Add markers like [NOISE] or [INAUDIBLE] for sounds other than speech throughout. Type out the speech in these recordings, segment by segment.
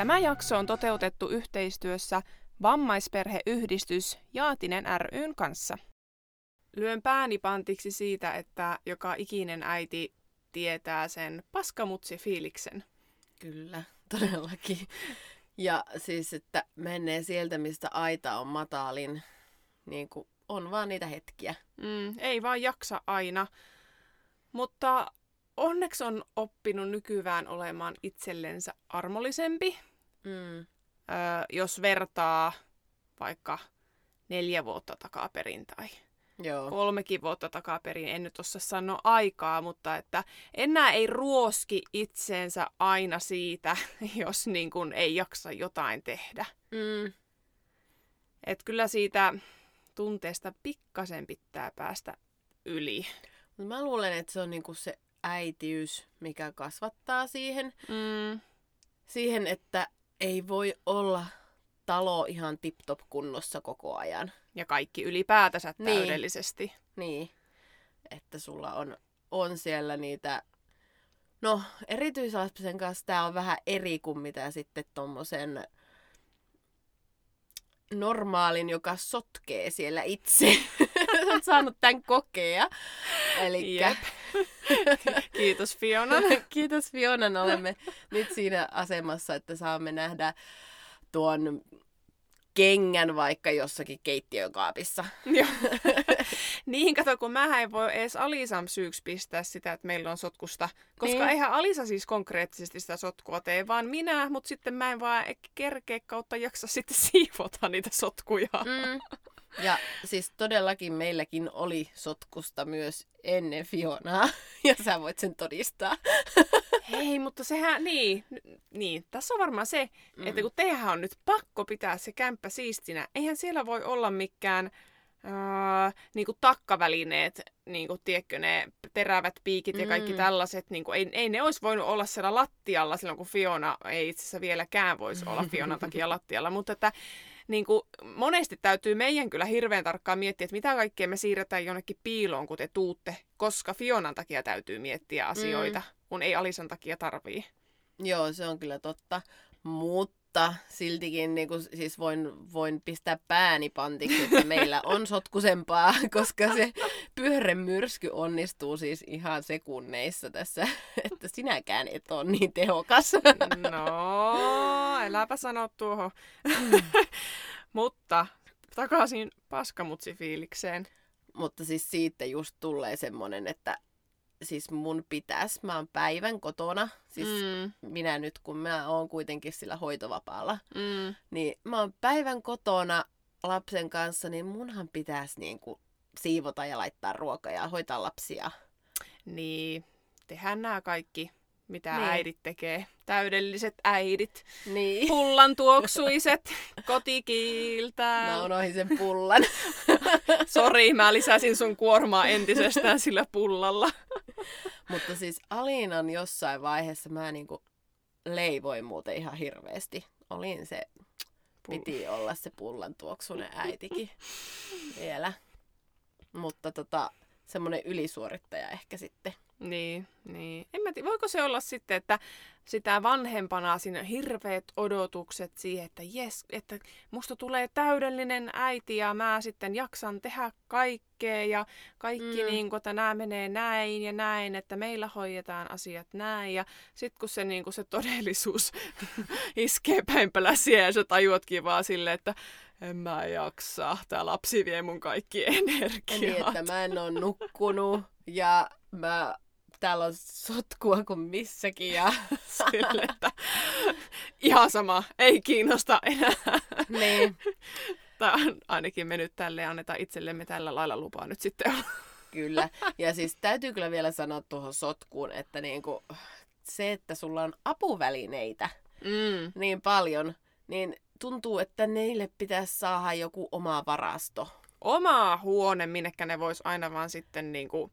Tämä jakso on toteutettu yhteistyössä Vammaisperheyhdistys Jaatinen ryn kanssa. Lyön pääni pantiksi siitä, että joka ikinen äiti tietää sen paskamutsi-fiiliksen. Kyllä, todellakin. Ja siis, että menee sieltä, mistä aita on matalin, niin kuin on vaan niitä hetkiä. Mm, ei vaan jaksa aina. Mutta onneksi on oppinut nykyään olemaan itsellensä armollisempi. Mm. Öö, jos vertaa vaikka neljä vuotta takaperin tai Joo. kolmekin vuotta takaperin, en nyt osaa sanoa aikaa, mutta että enää ei ruoski itseensä aina siitä, [LAUGHS] jos niin kun ei jaksa jotain tehdä. Mm. Et kyllä siitä tunteesta pikkasen pitää päästä yli. Mä luulen, että se on niinku se äitiys, mikä kasvattaa siihen, mm. siihen, että ei voi olla talo ihan tip-top kunnossa koko ajan. Ja kaikki ylipäätänsä niin. täydellisesti. Niin, että sulla on, on siellä niitä... No, erityislapsen kanssa tämä on vähän eri kuin mitä sitten tommosen normaalin, joka sotkee siellä itse. [LAUGHS] Olet saanut tämän kokea. Elikkä... Kiitos Fiona. [LAUGHS] Kiitos Fiona. Olemme nyt siinä asemassa, että saamme nähdä tuon kengän vaikka jossakin keittiökaapissa. [LAUGHS] Niin, kato, kun mä en voi edes Alisan syyksi pistää sitä, että meillä on sotkusta. Koska niin. eihän Alisa siis konkreettisesti sitä sotkua tee, vaan minä, mutta sitten mä en vaan kerkeä kautta jaksa sitten siivota niitä sotkuja. Mm. Ja siis todellakin meilläkin oli sotkusta myös ennen Fionaa, [LAUGHS] ja sä voit sen todistaa. [LAUGHS] Hei, mutta sehän, niin, niin, tässä on varmaan se, mm. että kun teidän on nyt pakko pitää se kämppä siistinä, eihän siellä voi olla mikään Uh, niin kuin takkavälineet, niin kuin, tiedätkö, ne terävät piikit ja kaikki mm. tällaiset, niin kuin, ei, ei ne olisi voinut olla siellä lattialla silloin, kun Fiona ei itse asiassa vieläkään voisi olla Fionan takia lattialla, mutta että niin kuin, monesti täytyy meidän kyllä hirveän tarkkaan miettiä, että mitä kaikkea me siirretään jonnekin piiloon, kun te tuutte, koska Fionan takia täytyy miettiä asioita, mm. kun ei Alisan takia tarvii. Joo, se on kyllä totta. Mutta mutta siltikin niin kuin, siis voin, voin pistää pääni pantiksi, että meillä on sotkusempaa, [LAUGHS] koska se pyörremyrsky onnistuu siis ihan sekunneissa tässä, [LAUGHS] että sinäkään et ole niin tehokas. No, eläpä sano tuohon. Mm. [LAUGHS] mutta takaisin paskamutsifiilikseen. Mutta siis siitä just tulee semmoinen, että siis mun pitäisi, mä oon päivän kotona, siis mm. minä nyt kun mä oon kuitenkin sillä hoitovapaalla, mm. niin mä oon päivän kotona lapsen kanssa, niin munhan pitäisi niinku siivota ja laittaa ruokaa ja hoitaa lapsia. Niin, tehdään nämä kaikki mitä niin. äidit tekee. Täydelliset äidit. Niin. Pullan tuoksuiset, [LAUGHS] kotikiiltä. Mä unohdin sen pullan. [LAUGHS] Sori, mä lisäsin sun kuormaa entisestään sillä pullalla. Mutta siis Aliinan jossain vaiheessa mä niinku leivoin muuten ihan hirveästi. Olin se, piti olla se pullan tuoksunen äitikin vielä. Mutta tota, semmoinen ylisuorittaja ehkä sitten. Niin, niin. En mä tiedä, voiko se olla sitten, että sitä vanhempana siinä hirveät odotukset siihen, että jes, että musta tulee täydellinen äiti ja mä sitten jaksan tehdä kaikkea ja kaikki mm. niin kuin, että nämä menee näin ja näin, että meillä hoidetaan asiat näin ja sitten kun se, niin kuin se todellisuus [LAUGHS] iskee päin peläsiä ja sä tajuatkin vaan silleen, että en mä jaksa, tää lapsi vie mun kaikki energiaa. Niin, että mä en ole nukkunut ja mä täällä on sotkua kuin missäkin. Ja... [LAUGHS] Sille, että [LAUGHS] ihan sama, ei kiinnosta enää. Niin. Tai ainakin me nyt tälle annetaan itsellemme tällä lailla lupaa nyt sitten Kyllä. Ja siis täytyy kyllä vielä sanoa tuohon sotkuun, että niinku, se, että sulla on apuvälineitä, mm. niin paljon, niin tuntuu, että neille pitäisi saada joku oma varasto. Oma huone, minnekä ne vois aina vaan sitten niinku,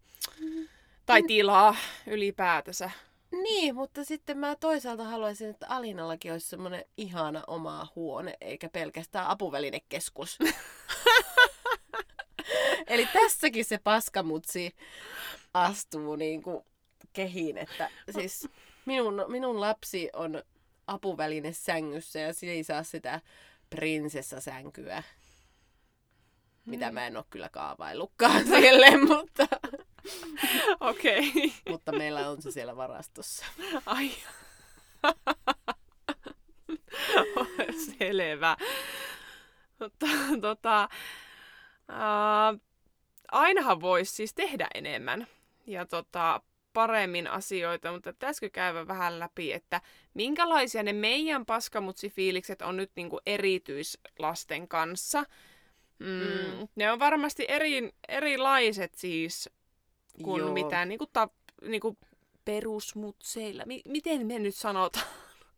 tai tilaa ylipäätänsä. Niin, mutta sitten mä toisaalta haluaisin, että Alinallakin olisi semmoinen ihana oma huone, eikä pelkästään apuvälinekeskus. [LAUGHS] Eli tässäkin se paskamutsi astuu niin kuin kehiin, että siis minun, minun lapsi on apuväline sängyssä ja se ei saa sitä prinsessasänkyä. Mitä mä en ole kyllä kaavaillutkaan [LAUGHS] sille, mutta... [LAUGHS] Okei. Okay. mutta meillä on se siellä varastossa. Ai. [LAUGHS] Selvä. Mutta tota, äh, ainahan voisi siis tehdä enemmän ja tota, paremmin asioita, mutta pitäisikö käydä vähän läpi, että minkälaisia ne meidän paskamutsifiilikset on nyt niinku erityislasten kanssa. Mm, mm. Ne on varmasti eri, erilaiset siis kuin Joo. mitä niinku ta, niinku perusmutseilla. M- miten me nyt sanotaan?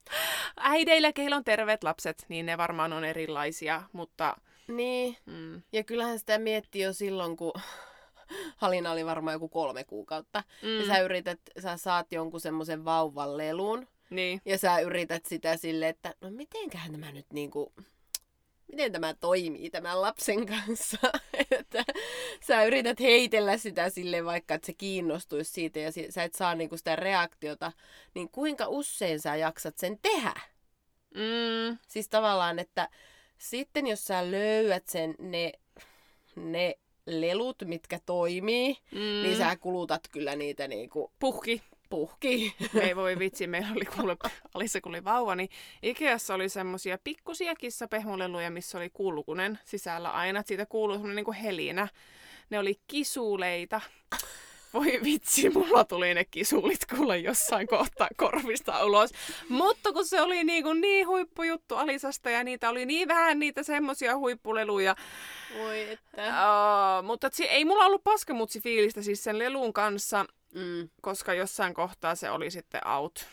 [LAUGHS] Äideillä, keillä on terveet lapset, niin ne varmaan on erilaisia, mutta... Niin, mm. ja kyllähän sitä miettii jo silloin, kun [LAUGHS] Halina oli varmaan joku kolme kuukautta. Mm. Ja sä yrität, sä saat jonkun semmoisen vauvan leluun. Niin. Ja sä yrität sitä sille, että no mitenköhän tämä nyt niinku, miten tämä toimii tämän lapsen kanssa. [LAUGHS] että sä yrität heitellä sitä sille vaikka, että se kiinnostuisi siitä ja sä et saa niinku sitä reaktiota, niin kuinka usein sä jaksat sen tehdä? Mm. Siis tavallaan, että sitten jos sä löydät sen, ne, ne lelut, mitkä toimii, mm. niin sä kulutat kyllä niitä niinku... Puhki. Puhki. ei voi vitsi, meillä oli kuule, Alissa kun oli vauva, niin Ikeassa oli semmosia pikkusia kissapehmoleluja, missä oli kulkunen sisällä aina. Siitä kuului semmoinen niinku helinä. Ne oli kisuleita. Voi vitsi, mulla tuli ne kisulit kuule jossain kohtaa korvista ulos. Mutta kun se oli niin, kuin niin huippujuttu Alisasta ja niitä oli niin vähän niitä semmosia huippuleluja. Voi että. Uh, mutta ei mulla ollut paskamutsi fiilistä siis sen lelun kanssa, mm. koska jossain kohtaa se oli sitten out.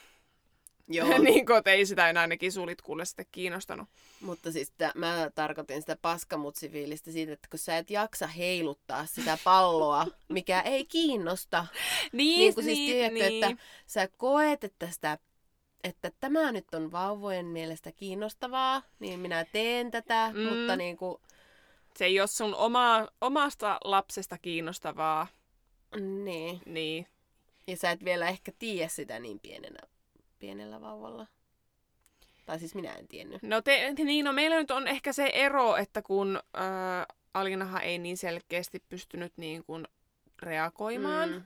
Joo. [LAUGHS] niin kuin, ei sitä enää ne kisulit kuule sitten kiinnostanut. Mutta siis t- mä tarkoitin sitä paskamutsifiilistä siitä, että kun sä et jaksa heiluttaa sitä palloa, [LAUGHS] mikä ei kiinnosta. niin, niin, kuin siis niin, tiedätkö, niin. että sä koet, että sitä että tämä nyt on vauvojen mielestä kiinnostavaa, niin minä teen tätä, mm. mutta niin kuin... Se ei ole sun oma, omasta lapsesta kiinnostavaa. Niin. Niin. Ja sä et vielä ehkä tiedä sitä niin pienenä pienellä vauvalla. Tai siis minä en tiennyt. No, te, niin, no meillä nyt on ehkä se ero, että kun äh, Alinahan ei niin selkeästi pystynyt niin kuin reagoimaan, mm.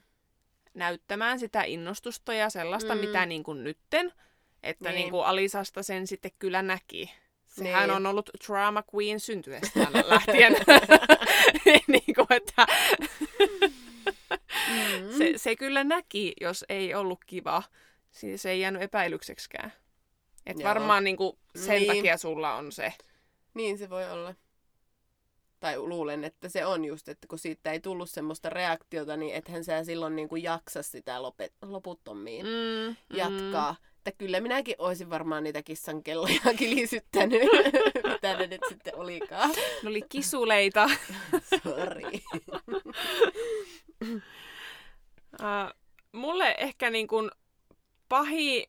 näyttämään sitä innostusta ja sellaista, mm. mitä niin kuin nytten. Että niin. Niin kuin Alisasta sen sitten kyllä näki. Sehän niin. on ollut drama queen syntyestään [LAUGHS] lähtien. [LAUGHS] [LAUGHS] niin kuin, että mm. se, se kyllä näki, jos ei ollut kiva. Siis se ei jäänyt epäilykseksikään. Et varmaan niinku sen niin. takia sulla on se. Niin se voi olla. Tai luulen, että se on just, että kun siitä ei tullut semmoista reaktiota, niin ethän sä silloin niinku jaksa sitä lopet, loputtomiin mm, jatkaa. Mm. Että kyllä minäkin olisin varmaan niitä kissan kelloja kilisyttänyt, [LAUGHS] mitä ne nyt sitten olikaan. Ne oli kisuleita. [LAUGHS] Sorry. [LAUGHS] uh, mulle ehkä niin kuin pahi,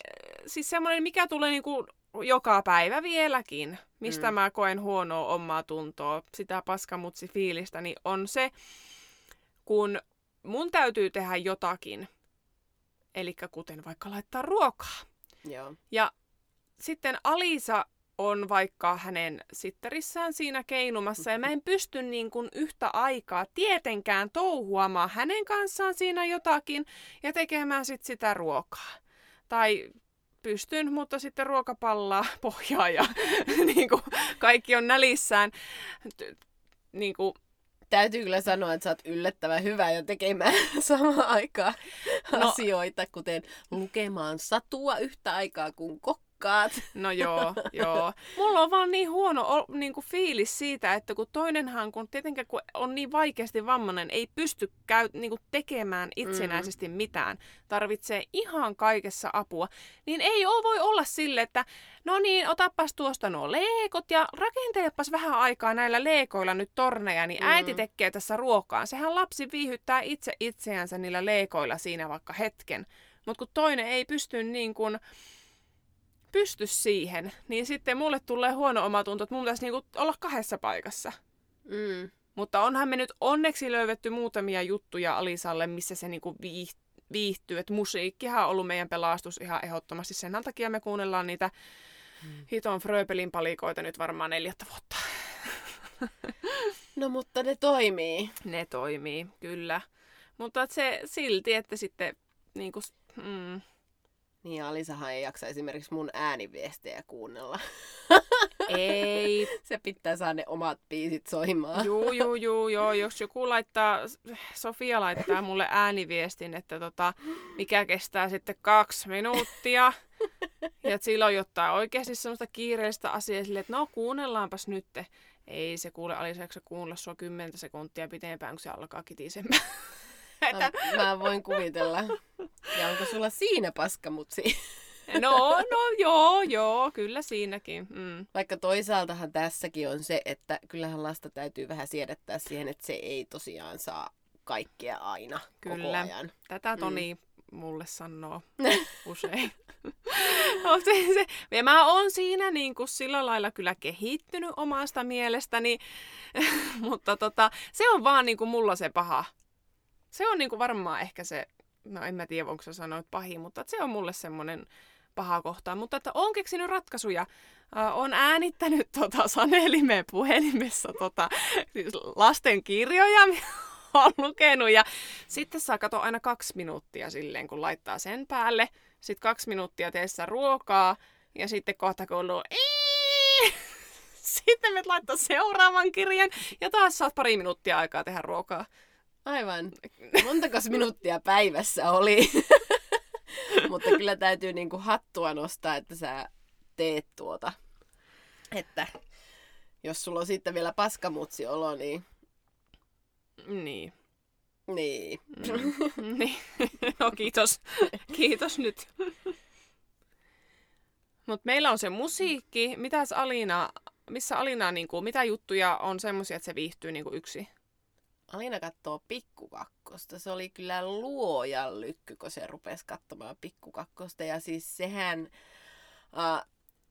siis semmoinen, mikä tulee niinku joka päivä vieläkin, mistä mm. mä koen huonoa omaa tuntoa, sitä paskamutsi fiilistä, niin on se, kun mun täytyy tehdä jotakin, eli kuten vaikka laittaa ruokaa. Joo. Ja sitten Alisa on vaikka hänen sitterissään siinä keinumassa, ja mä en pysty niin kuin yhtä aikaa tietenkään touhuamaan hänen kanssaan siinä jotakin ja tekemään sit sitä ruokaa tai pystyn, mutta sitten ruokapallaa [LAUGHS] pohjaa ja [LAUGHS] niin kuin, kaikki on nälissään. Niin kuin, Täytyy kyllä sanoa, että sä oot yllättävän hyvä jo tekemään [LAUGHS] samaan aikaan no, asioita, kuten lukemaan satua yhtä aikaa kuin kokki rakkaat. No joo, joo. Mulla on vaan niin huono niin kuin fiilis siitä, että kun toinenhan, kun tietenkään kun on niin vaikeasti vammainen, ei pysty käy, niin kuin tekemään itsenäisesti mm. mitään, tarvitsee ihan kaikessa apua, niin ei oo, voi olla sille, että no niin, otapas tuosta nuo leekot ja rakentelepas vähän aikaa näillä leekoilla nyt torneja, niin mm. äiti tekee tässä ruokaa. Sehän lapsi viihyttää itse itseänsä niillä leekoilla siinä vaikka hetken. Mutta kun toinen ei pysty niin kuin, pysty siihen, niin sitten mulle tulee huono omatunto, että mun pitäisi niinku olla kahdessa paikassa. Mm. Mutta onhan me nyt onneksi löydetty muutamia juttuja Alisalle, missä se niinku viihtyy. Että musiikkihan on ollut meidän pelastus ihan ehdottomasti. Sen takia me kuunnellaan niitä mm. hiton Fröbelin palikoita nyt varmaan neljättä vuotta. [LAUGHS] No mutta ne toimii. Ne toimii, kyllä. Mutta se silti, että sitten niin kuin, mm, niin ja Alisahan ei jaksa esimerkiksi mun ääniviestejä kuunnella. Ei. [LAUGHS] Se pitää saada ne omat biisit soimaan. Juu, juu, juu, joo. Jos joku laittaa, Sofia laittaa mulle ääniviestin, että tota, mikä kestää sitten kaksi minuuttia. Ja on jotain oikeasti semmoista kiireellistä asiaa sille, että no kuunnellaanpas nyt. Ei se kuule Alisa, kuunnella sua kymmentä sekuntia pitempään, kun se alkaa kitisemään. Mä, mä voin kuvitella. Ja onko sulla siinä paskamutsi? No, no joo, joo, kyllä siinäkin. Mm. Vaikka toisaaltahan tässäkin on se, että kyllähän lasta täytyy vähän siedättää siihen, että se ei tosiaan saa kaikkea aina kyllä. koko ajan. Tätä Toni mm. mulle sanoo [LAUGHS] usein. no, se, se. Ja mä oon siinä niin kuin sillä lailla kyllä kehittynyt omasta mielestäni, [LAUGHS] mutta tota, se on vaan niin kuin mulla se paha se on niinku varmaan ehkä se, no en mä tiedä, onko se sanoit pahin, mutta se on mulle semmoinen paha kohta. Mutta että on keksinyt ratkaisuja. On äänittänyt [LAUGHS] tota Sanelimen puhelimessa tota, siis lasten kirjoja, [LAUGHS] on lukenut. Ja sitten saa katsoa aina kaksi minuuttia silleen, kun laittaa sen päälle. Sitten kaksi minuuttia teessä ruokaa. Ja sitten kohta kuuluu [LAUGHS] Sitten me laittaa seuraavan kirjan. Ja taas saat pari minuuttia aikaa tehdä ruokaa. Aivan. Montakos minuuttia päivässä oli? [LAUGHS] Mutta kyllä täytyy niinku hattua nostaa, että sä teet tuota. Että jos sulla on sitten vielä paskamutsi olo, niin... Niin. Niin. Mm. [LAUGHS] niin. No kiitos. Kiitos nyt. Mutta meillä on se musiikki. Mitäs Alina, missä Alina, niin kuin, mitä juttuja on semmoisia, että se viihtyy niin kuin yksi? Alina katsoo pikkukakkosta. Se oli kyllä luojan lykky, kun se rupesi katsomaan pikkukakkosta. Ja siis sehän, uh,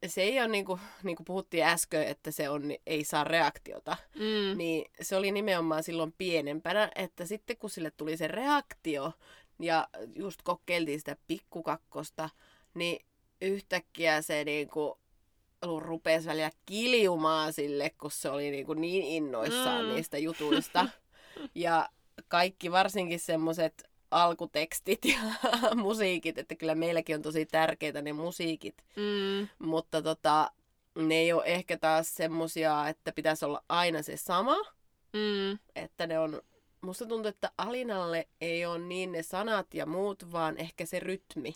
se ei ole niin kuin, niin kuin puhuttiin äsken, että se on, ei saa reaktiota. Mm. Niin se oli nimenomaan silloin pienempänä, että sitten kun sille tuli se reaktio ja just kokeiltiin sitä pikkukakkosta, niin yhtäkkiä se niin kuin, rupesi välillä kiljumaan sille, kun se oli niin, kuin niin innoissaan mm. niistä jutuista. [LAUGHS] Ja kaikki varsinkin semmoiset alkutekstit ja [LAUGHS] musiikit, että kyllä meilläkin on tosi tärkeitä ne musiikit. Mm. Mutta tota, ne ei ole ehkä taas semmosia, että pitäisi olla aina se sama. Mm. Että ne on, musta tuntuu, että Alinalle ei ole niin ne sanat ja muut, vaan ehkä se rytmi,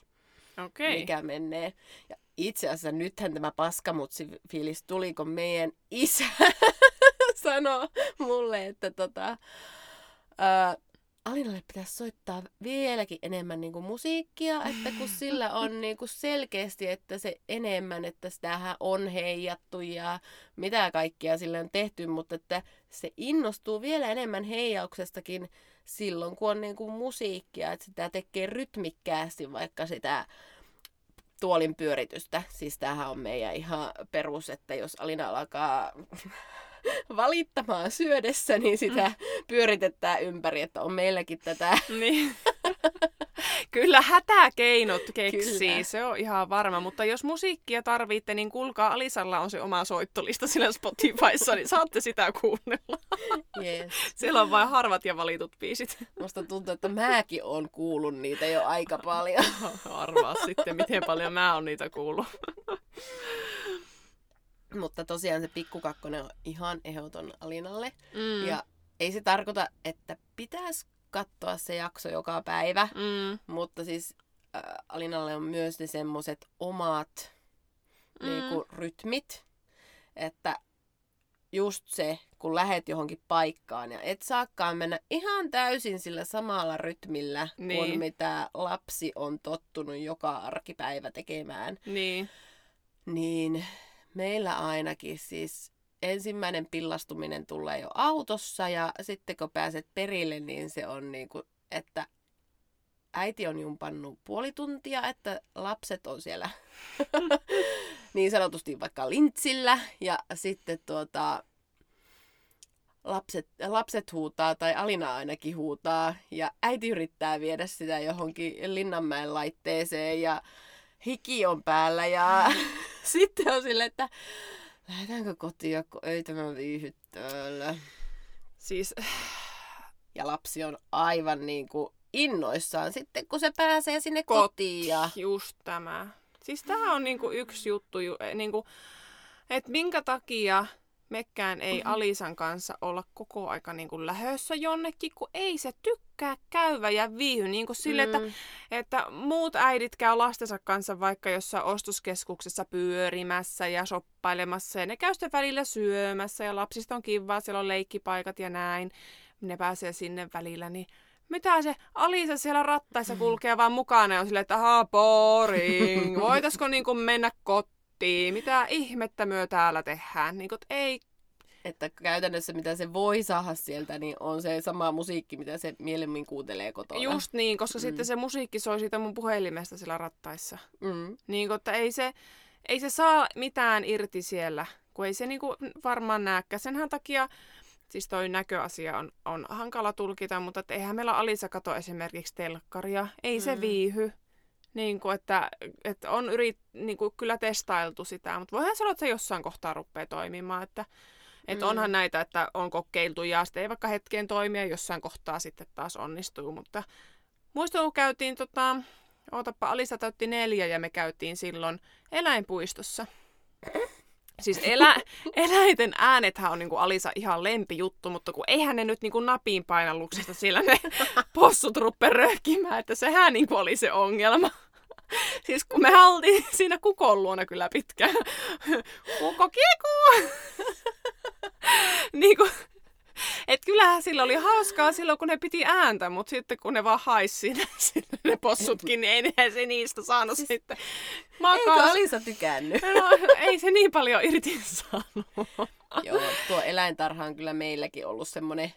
okay. mikä menee. Ja itse asiassa nythän tämä paskamutsi fiilis tuli, kun meidän isä [LAUGHS] sanoi mulle, että tota, ää, Alinalle pitäisi soittaa vieläkin enemmän niin kuin musiikkia, että kun sillä on [LAUGHS] niin kuin selkeästi, että se enemmän, että sitähän on heijattu ja mitä kaikkea sillä on tehty, mutta että se innostuu vielä enemmän heijauksestakin silloin, kun on niin kuin musiikkia, että sitä tekee rytmikkäästi vaikka sitä tuolin pyöritystä. Siis tämähän on meidän ihan perus, että jos Alina alkaa [LAUGHS] valittamaan syödessä, niin sitä mm. pyöritetään ympäri, että on meilläkin tätä. [LAUGHS] Niin. Kyllä hätäkeinot keksii, Kyllä. se on ihan varma. Mutta jos musiikkia tarvitte, niin kuulkaa Alisalla on se oma soittolista sillä Spotifyssa, niin saatte sitä kuunnella. [LAUGHS] Yes. Siellä on vain harvat ja valitut biisit. Musta tuntuu, että mäkin on kuullut niitä jo aika paljon. Arvaa sitten, miten paljon mä oon niitä kuullut. Mutta tosiaan se pikkukakkonen on ihan ehdoton Alinalle. Mm. Ja ei se tarkoita, että pitäisi katsoa se jakso joka päivä. Mm. Mutta siis äh, Alinalle on myös ne semmoiset omat mm. niinku, rytmit. Että just se, kun lähet johonkin paikkaan ja et saakaan mennä ihan täysin sillä samalla rytmillä niin. kuin mitä lapsi on tottunut joka arkipäivä tekemään. Niin. Niin meillä ainakin siis ensimmäinen pillastuminen tulee jo autossa ja sitten kun pääset perille, niin se on niin kuin, että äiti on jumpannut puoli tuntia, että lapset on siellä [LAUGHS] niin sanotusti vaikka lintsillä ja sitten tuota, lapset, lapset huutaa tai Alina ainakin huutaa ja äiti yrittää viedä sitä johonkin Linnanmäen laitteeseen ja hiki on päällä ja [LAUGHS] [LAUGHS] sitten on silleen, että lähdetäänkö kotiin, kun ei tämä viihdy täällä. Siis... Ja lapsi on aivan niin kuin innoissaan sitten, kun se pääsee sinne Kot, kotiin. Ja... Just tämä. Siis tämä on niinku yksi juttu, niinku, että minkä takia mekään ei mm-hmm. Alisan kanssa olla koko aika niin kuin lähössä jonnekin, kun ei se tykkää käyvä ja viihy niin kuin sille, mm. että, että muut äidit käy lastensa kanssa vaikka jossain ostoskeskuksessa pyörimässä ja shoppailemassa ja ne käy sitten välillä syömässä ja lapsista on kivaa, siellä on leikkipaikat ja näin. Ne pääsee sinne välillä, niin mitä se Alisa siellä rattaissa kulkee vaan mukana ja on silleen, että ahaa, boring, [LAUGHS] voitaisiko niin mennä kotiin? Mitä ihmettä myö täällä tehdään. Niin kuin, ei että käytännössä mitä se voi saada sieltä, niin on se sama musiikki, mitä se mielemmin kuuntelee kotona. Just niin, koska mm. sitten se musiikki soi siitä mun puhelimesta sillä rattaissa. Mm. Niin, että ei se, ei se saa mitään irti siellä, kun ei se niinku varmaan näkään. Senhän takia, siis toi näköasia on, on hankala tulkita, mutta eihän meillä Alisa kato esimerkiksi telkkaria. Ei mm. se viihy. Niin kuin, että, että on yrit, niin kuin, kyllä testailtu sitä, mutta voihan sanoa, että se jossain kohtaa rupeaa toimimaan. Että, että mm. onhan näitä, että on kokeiltu ja sitten ei vaikka hetkeen toimia, jossain kohtaa sitten taas onnistuu. Mutta muistan, kun käytiin, tota, ootapa, Alisa täytti neljä ja me käytiin silloin eläinpuistossa. Siis elä, [LAUGHS] eläinten äänethän on niinku Alisa ihan lempijuttu, mutta kun eihän ne nyt niinku napin painalluksesta siellä ne [LAUGHS] possut ruppe röhkimään, että sehän niinku oli se ongelma. [LAUGHS] Siis kun me oltiin [LAUGHS] siinä kukon luona kyllä pitkään. [LAUGHS] Kukko kiku! niin kuin, et kyllähän sillä oli hauskaa silloin, kun ne piti ääntä, mutta sitten kun ne vaan haisi sinne, sinne ne possutkin, niin ei se niistä saanut siis, sitten makaa. Eikö Alisa tykännyt? No, ei se niin paljon irti saanut. Joo, tuo eläintarha on kyllä meilläkin ollut semmoinen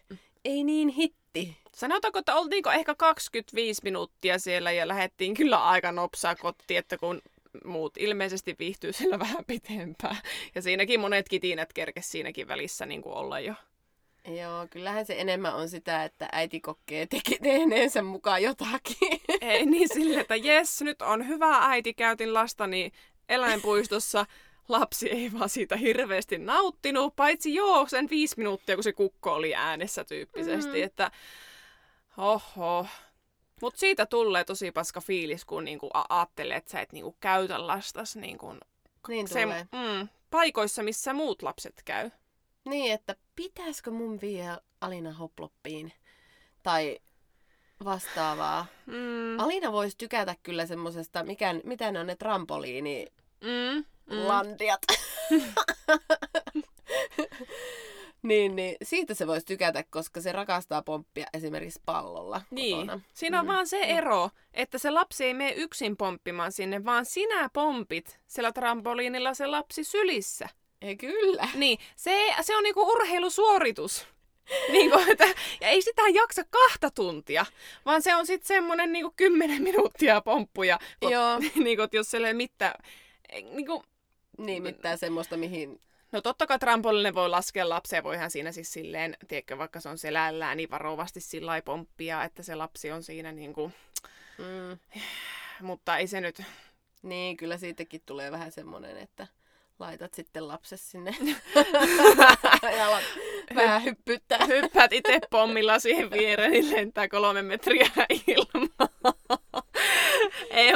ei niin hitti. Sanotaanko, että oltiinko ehkä 25 minuuttia siellä ja lähdettiin kyllä aika nopsaa kotiin, että kun muut ilmeisesti viihtyy siellä [LAUGHS] vähän pitempään. Ja siinäkin monet kitiinät kerkes siinäkin välissä niin kuin olla jo. Joo, kyllähän se enemmän on sitä, että äiti kokee teki tehneensä mukaan jotakin. Ei niin sille, että jes, nyt on hyvä äiti, käytin lastani eläinpuistossa. Lapsi ei vaan siitä hirveästi nauttinut, paitsi joo, sen viisi minuuttia, kun se kukko oli äänessä tyyppisesti, mm. että oho. Mutta siitä tulee tosi paska fiilis, kun niinku ajattelee, että sä et niinku käytä lastas niinku niin se, mm, paikoissa, missä muut lapset käy. Niin, että pitäisikö mun vie Alina Hoploppiin tai vastaavaa. Mm. Alina voisi tykätä kyllä semmosesta, mikä, mitä ne on ne trampoliini mm. Mm. landiat. [LAUGHS] niin, niin, siitä se voisi tykätä, koska se rakastaa pomppia esimerkiksi pallolla Niin, kotona. siinä on mm. vaan se ero, että se lapsi ei mene yksin pomppimaan sinne, vaan sinä pompit sillä trampoliinilla se lapsi sylissä. Ei kyllä. Niin, se, se on niinku urheilusuoritus. [LAUGHS] niin kuin, että, ja ei sitä jaksa kahta tuntia, vaan se on sitten semmoinen niinku kymmenen minuuttia pomppuja. Kun, Joo. [LAUGHS] niin kuin, jos se ei ole mitään... Niin, kuin, niin mitään semmoista, mihin... No totta kai trampolinen voi laskea lapsia, voihan siinä siis silleen, tiedätkö, vaikka se on selällään, niin varovasti sillä pomppia, että se lapsi on siinä niin kuin... Mm. Mutta ei se nyt... Niin, kyllä siitäkin tulee vähän semmoinen, että laitat sitten lapses sinne [LAUGHS] ja alat vähän hyppyttää. Hyppäät itse pommilla siihen viereen, niin lentää kolme metriä ilmaa.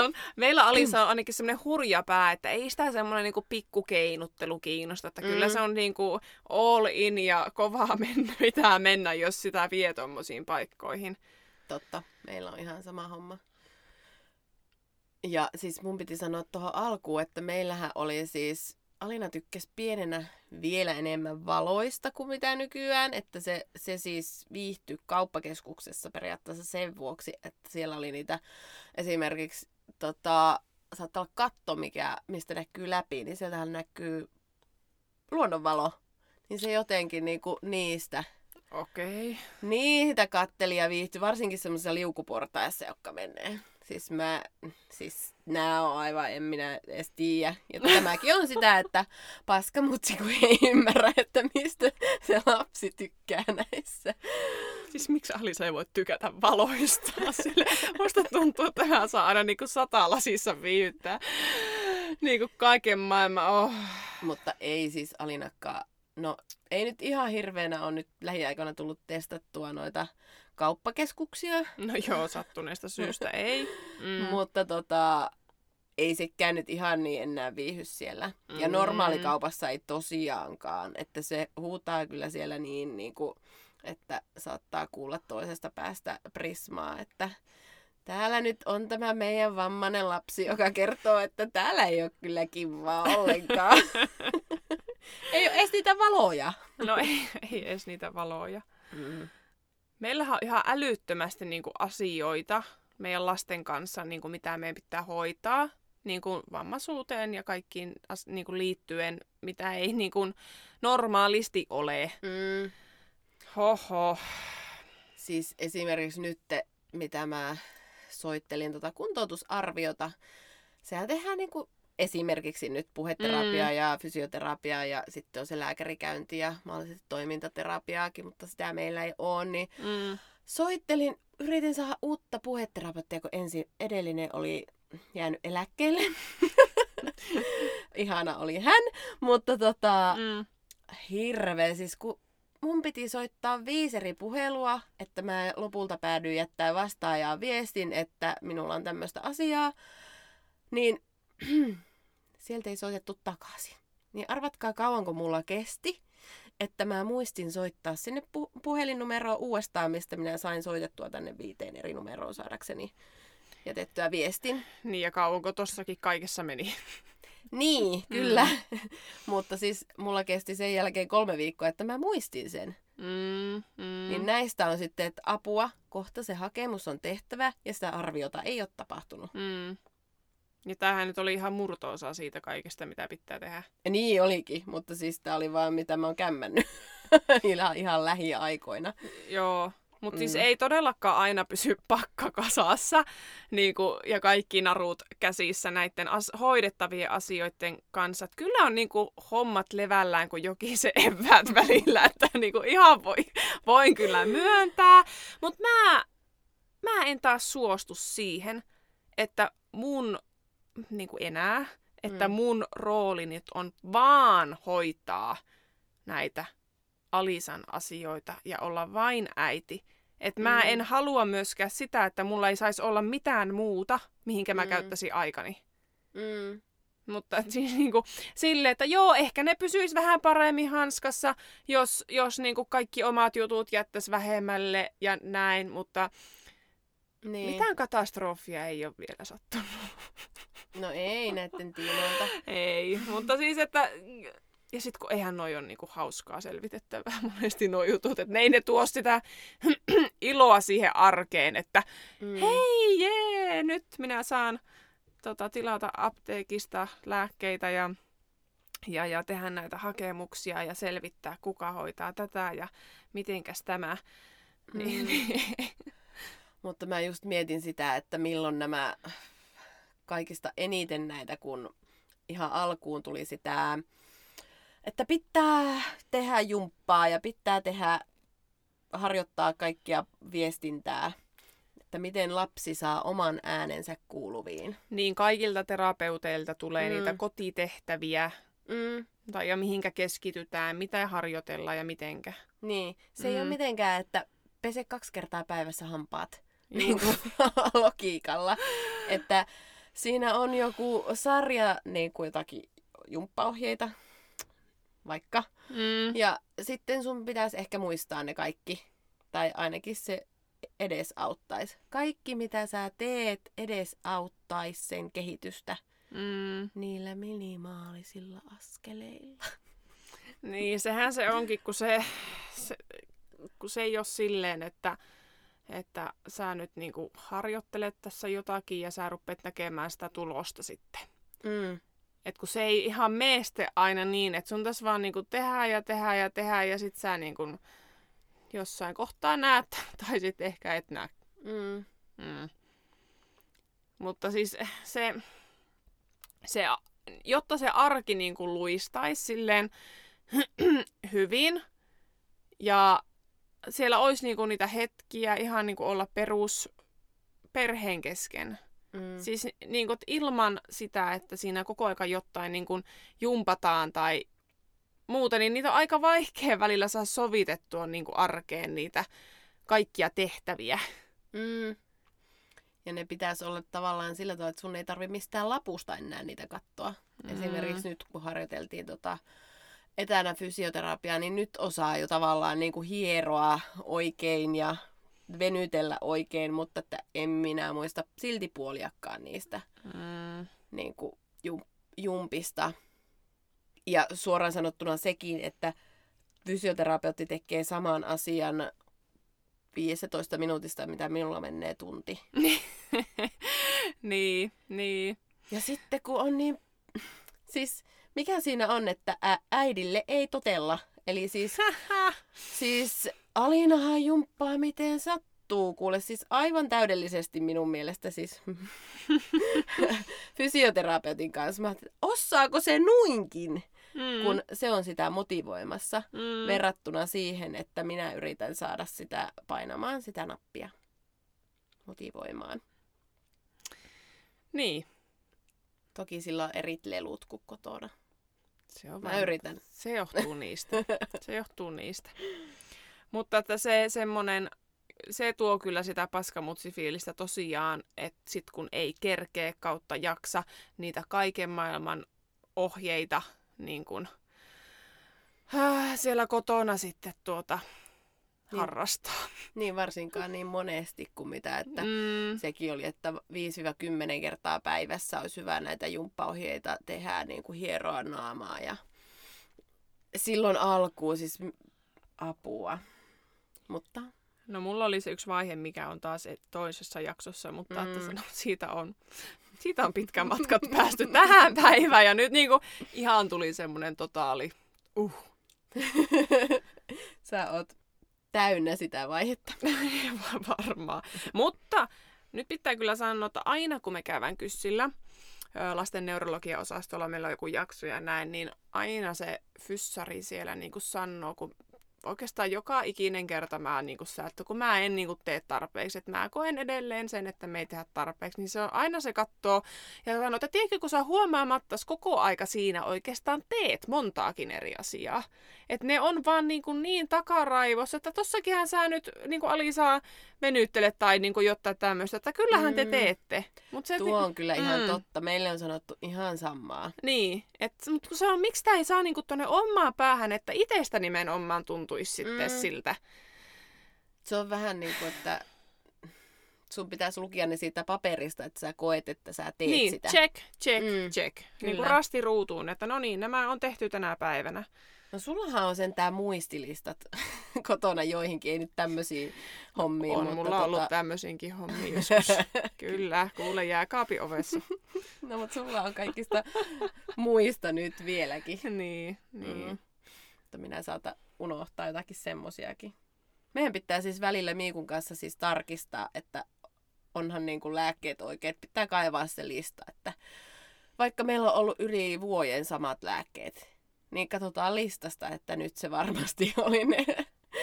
Ei on. Meillä Alisa on ainakin semmoinen hurja pää, että ei sitä semmoinen niinku pikkukeinuttelu kiinnosta. Että mm. kyllä se on niinku all in ja kovaa [LAUGHS] mennä, pitää mennä, jos sitä vie tommosiin paikkoihin. Totta. Meillä on ihan sama homma. Ja siis mun piti sanoa tuohon alkuun, että meillähän oli siis, Alina tykkäsi pienenä vielä enemmän valoista kuin mitä nykyään, että se, se siis viihtyi kauppakeskuksessa periaatteessa sen vuoksi, että siellä oli niitä esimerkiksi tota, saattaa olla katto, mikä, mistä näkyy läpi, niin sieltähän näkyy luonnonvalo. Niin se jotenkin niinku niistä Okei. Okay. Niitä katteli ja viihtyi, varsinkin semmoisessa liukuportaissa, jotka menee. Siis mä, siis nää on aivan, en minä edes tiedä. Ja tämäkin on sitä, että paskamutsi kun ei ymmärrä, että mistä se lapsi tykkää näissä. Siis miksi Alisa ei voi tykätä valoista? Sille, musta tuntuu, että hän saa aina niinku sata lasissa viihdyttää. Niinku kaiken maailman, oh. Mutta ei siis Alinakkaan. No ei nyt ihan hirveänä on nyt lähiaikoina tullut testattua noita kauppakeskuksia. No joo, sattuneesta syystä [LAUGHS] ei. Mm. Mutta tota, ei sekään nyt ihan niin enää viihy siellä. Mm. Ja normaalikaupassa ei tosiaankaan. Että se huutaa kyllä siellä niin, niin kuin, että saattaa kuulla toisesta päästä prismaa, että täällä nyt on tämä meidän vammainen lapsi, joka kertoo, että täällä ei ole kyllä kivaa ollenkaan. [LAUGHS] ei ole edes niitä valoja. No ei, ei edes niitä valoja. Mm. Meillähän on ihan älyttömästi niin kuin, asioita meidän lasten kanssa, niin kuin, mitä meidän pitää hoitaa niin kuin, vammaisuuteen ja kaikkiin niin kuin, liittyen, mitä ei niin kuin, normaalisti ole. Mm. Hoho. Siis esimerkiksi nyt, mitä mä soittelin tota kuntoutusarviota, sehän tehdään niin kuin esimerkiksi nyt puheterapia mm. ja fysioterapia ja sitten on se lääkärikäynti ja mahdollisesti toimintaterapiaakin, mutta sitä meillä ei ole, niin mm. soittelin, yritin saada uutta puheterapeutia, kun ensin edellinen oli jäänyt eläkkeelle. [LAUGHS] Ihana oli hän, mutta tota, mm. hirveä siis, kun mun piti soittaa viisi eri puhelua, että mä lopulta päädyin jättää vastaajaa viestin, että minulla on tämmöistä asiaa, niin [CLEARS THROAT] sieltä ei soitettu takaisin. Niin arvatkaa kauanko mulla kesti, että mä muistin soittaa sinne pu- puhelinnumeroon uudestaan, mistä minä sain soitettua tänne viiteen eri numeroon saadakseni jätettyä viestin. Niin ja kauanko tossakin kaikessa meni? Niin, mm. kyllä. Mm. [LAUGHS] Mutta siis mulla kesti sen jälkeen kolme viikkoa, että mä muistin sen. Mm, mm. Niin näistä on sitten, että apua, kohta se hakemus on tehtävä ja sitä arviota ei ole tapahtunut. Mm. Ja tämähän nyt oli ihan murtoosa siitä kaikesta, mitä pitää tehdä. Ja niin olikin, mutta siis tämä oli vaan mitä mä oon kämmännyt [LAUGHS] ihan, ihan lähiaikoina. Joo, mutta siis mm. siis ei todellakaan aina pysy [LAUGHS] pakka kasassa niin kuin, ja kaikki narut käsissä näiden as- hoidettavien asioiden kanssa. Et kyllä on niin kuin, hommat levällään, kun jokin se [LAUGHS] eväät välillä, että niin kuin, ihan voi, voin kyllä myöntää. Mutta mä, mä en taas suostu siihen, että mun niin kuin enää, että mm. mun rooli nyt on vaan hoitaa näitä Alisan asioita ja olla vain äiti. Että mm. mä en halua myöskään sitä, että mulla ei saisi olla mitään muuta, mihinkä mä mm. käyttäisin aikani. Mm. Mutta siis niinku, sille, että joo, ehkä ne pysyis vähän paremmin hanskassa, jos, jos niinku kaikki omat jutut jättäisi vähemmälle ja näin, mutta niin. mitään katastrofia ei ole vielä sattunut. No ei näiden tiimoilta. [LAUGHS] ei, mutta siis, että ja sitten kun eihän noi ole niinku hauskaa selvitettävää [LAUGHS] monesti nuo jutut, että ne ei ne tuo sitä [CLEARS THROAT] iloa siihen arkeen, että mm. hei jee, nyt minä saan tota, tilata apteekista lääkkeitä ja, ja, ja tehdä näitä hakemuksia ja selvittää, kuka hoitaa tätä ja mitenkäs tämä. Mm. [LAUGHS] Niin, Mutta mä just mietin sitä, että milloin nämä kaikista eniten näitä, kun ihan alkuun tuli sitä että pitää tehdä jumppaa ja pitää tehdä, harjoittaa kaikkia viestintää, että miten lapsi saa oman äänensä kuuluviin. Niin, kaikilta terapeuteilta tulee mm. niitä kotitehtäviä, mm. tai ja mihinkä keskitytään, mitä harjoitella ja mitenkä. Niin, se mm. ei ole mitenkään, että pese kaksi kertaa päivässä hampaat niin kuin [LAUGHS] logiikalla. Että siinä on joku sarja, niin kuin jotakin jumppaohjeita, vaikka. Mm. Ja sitten sun pitäisi ehkä muistaa ne kaikki. Tai ainakin se edes auttaisi. Kaikki mitä sä teet edes auttaisi sen kehitystä mm. niillä minimaalisilla askeleilla. Niin, sehän se onkin, kun se, se, kun se ei ole silleen, että, että sä nyt niinku harjoittelet tässä jotakin ja sä rupeat näkemään sitä tulosta sitten. Mm. Et kun se ei ihan meeste aina niin, että sun tässä vaan niinku tehdään ja tehdään ja tehdään ja sit sä niinku jossain kohtaa näet [LAUGHS] tai sit ehkä et näe. Mm. Mm. Mutta siis se, se, jotta se arki niinku luistaisi silleen [CLEARS THROAT] hyvin ja siellä olisi niinku niitä hetkiä ihan niinku olla perus perheen kesken. Mm. Siis niinku, ilman sitä, että siinä koko ajan jotain niinku, jumpataan tai muuta, niin niitä on aika vaikea välillä saa sovitettua niinku, arkeen niitä kaikkia tehtäviä. Mm. Ja ne pitäisi olla tavallaan sillä tavalla, että sun ei tarvi mistään lapusta enää niitä katsoa. Mm. Esimerkiksi nyt kun harjoiteltiin tota, etänä fysioterapiaa, niin nyt osaa jo tavallaan niin kuin hieroa oikein ja venytellä oikein, mutta että en minä muista silti puoliakkaan niistä mm. niin kuin jumpista. Ja suoraan sanottuna sekin, että fysioterapeutti tekee saman asian 15 minuutista, mitä minulla menee tunti. [LAUGHS] niin, niin. Ja sitten kun on niin... Siis mikä siinä on, että äidille ei totella. Eli siis, [LAUGHS] siis Alinahan jumppaa miten sattuu, kuule siis aivan täydellisesti minun mielestä siis [LAUGHS] fysioterapeutin kanssa. Mä osaako se nuinkin, mm. kun se on sitä motivoimassa mm. verrattuna siihen, että minä yritän saada sitä painamaan sitä nappia motivoimaan. Niin. Toki sillä on eri lelut kuin kotona. Se on Mä yritän. Se johtuu niistä. [LAUGHS] se johtuu niistä. Mutta että se semmonen, se tuo kyllä sitä paskamutsifiilistä tosiaan, että sit kun ei kerkee kautta jaksa niitä kaiken maailman ohjeita niin kun, äh, siellä kotona sitten tuota, niin. harrastaa. [LAUGHS] Niin varsinkaan niin monesti kuin mitä, että mm. sekin oli, että 5-10 kertaa päivässä olisi hyvä näitä jumppaohjeita tehdä, niin kuin hieroa naamaa ja silloin alkuun siis apua. Mutta... No mulla oli se yksi vaihe, mikä on taas toisessa jaksossa, mutta mm. että no, siitä on siitä on pitkä matka [LAUGHS] päästy tähän päivään ja nyt niinku ihan tuli semmonen totaali uh. [LAUGHS] Sä oot täynnä sitä vaihetta. [LAUGHS] Varmaan. Mutta nyt pitää kyllä sanoa, että aina kun me käydään kyssillä, lasten neurologia-osastolla meillä on joku jakso ja näin, niin aina se fyssari siellä niin kuin sanoo, kun oikeastaan joka ikinen kerta mä niin kuin sä, että kun mä en niin kuin tee tarpeeksi, että mä koen edelleen sen, että me ei tehdä tarpeeksi, niin se on aina se kattoo ja sanoo, että tiedätkö, kun sä huomaamatta koko aika siinä oikeastaan teet montaakin eri asiaa. Että ne on vaan niin, kuin niin takaraivossa, että tossakinhan sä nyt niin kuin Alisa venyttele tai niin kuin jotain tämmöistä, että kyllähän te mm. teette. Mut se, Tuo on kyllä mm. ihan totta. Meille on sanottu ihan samaa. Niin, mutta kun se on, miksi tämä ei saa niin tuonne omaan päähän, että itsestä nimenomaan tuntuisi sitten mm. siltä. Se on vähän niin kuin, että sun pitäisi lukea ne siitä paperista, että sä koet, että sä teet niin, sitä. check, check, mm, check. Niin kuin rasti ruutuun, että no niin, nämä on tehty tänä päivänä. No sullahan on sentään muistilistat [LAUGHS] kotona joihinkin, ei nyt tämmöisiä hommia. On, mutta mulla tota... ollut tämmöisiinkin hommia [LAUGHS] joskus. Kyllä, kuule jää kaapin ovessa. [LAUGHS] no mutta sulla on kaikista muista nyt vieläkin. niin, niin. Mm. Mutta minä saata unohtaa jotakin semmosiakin. Meidän pitää siis välillä Miikun kanssa siis tarkistaa, että onhan niin kuin lääkkeet oikeat. Pitää kaivaa se lista, että vaikka meillä on ollut yli vuoden samat lääkkeet, niin katsotaan listasta, että nyt se varmasti [LAUGHS] oli ne.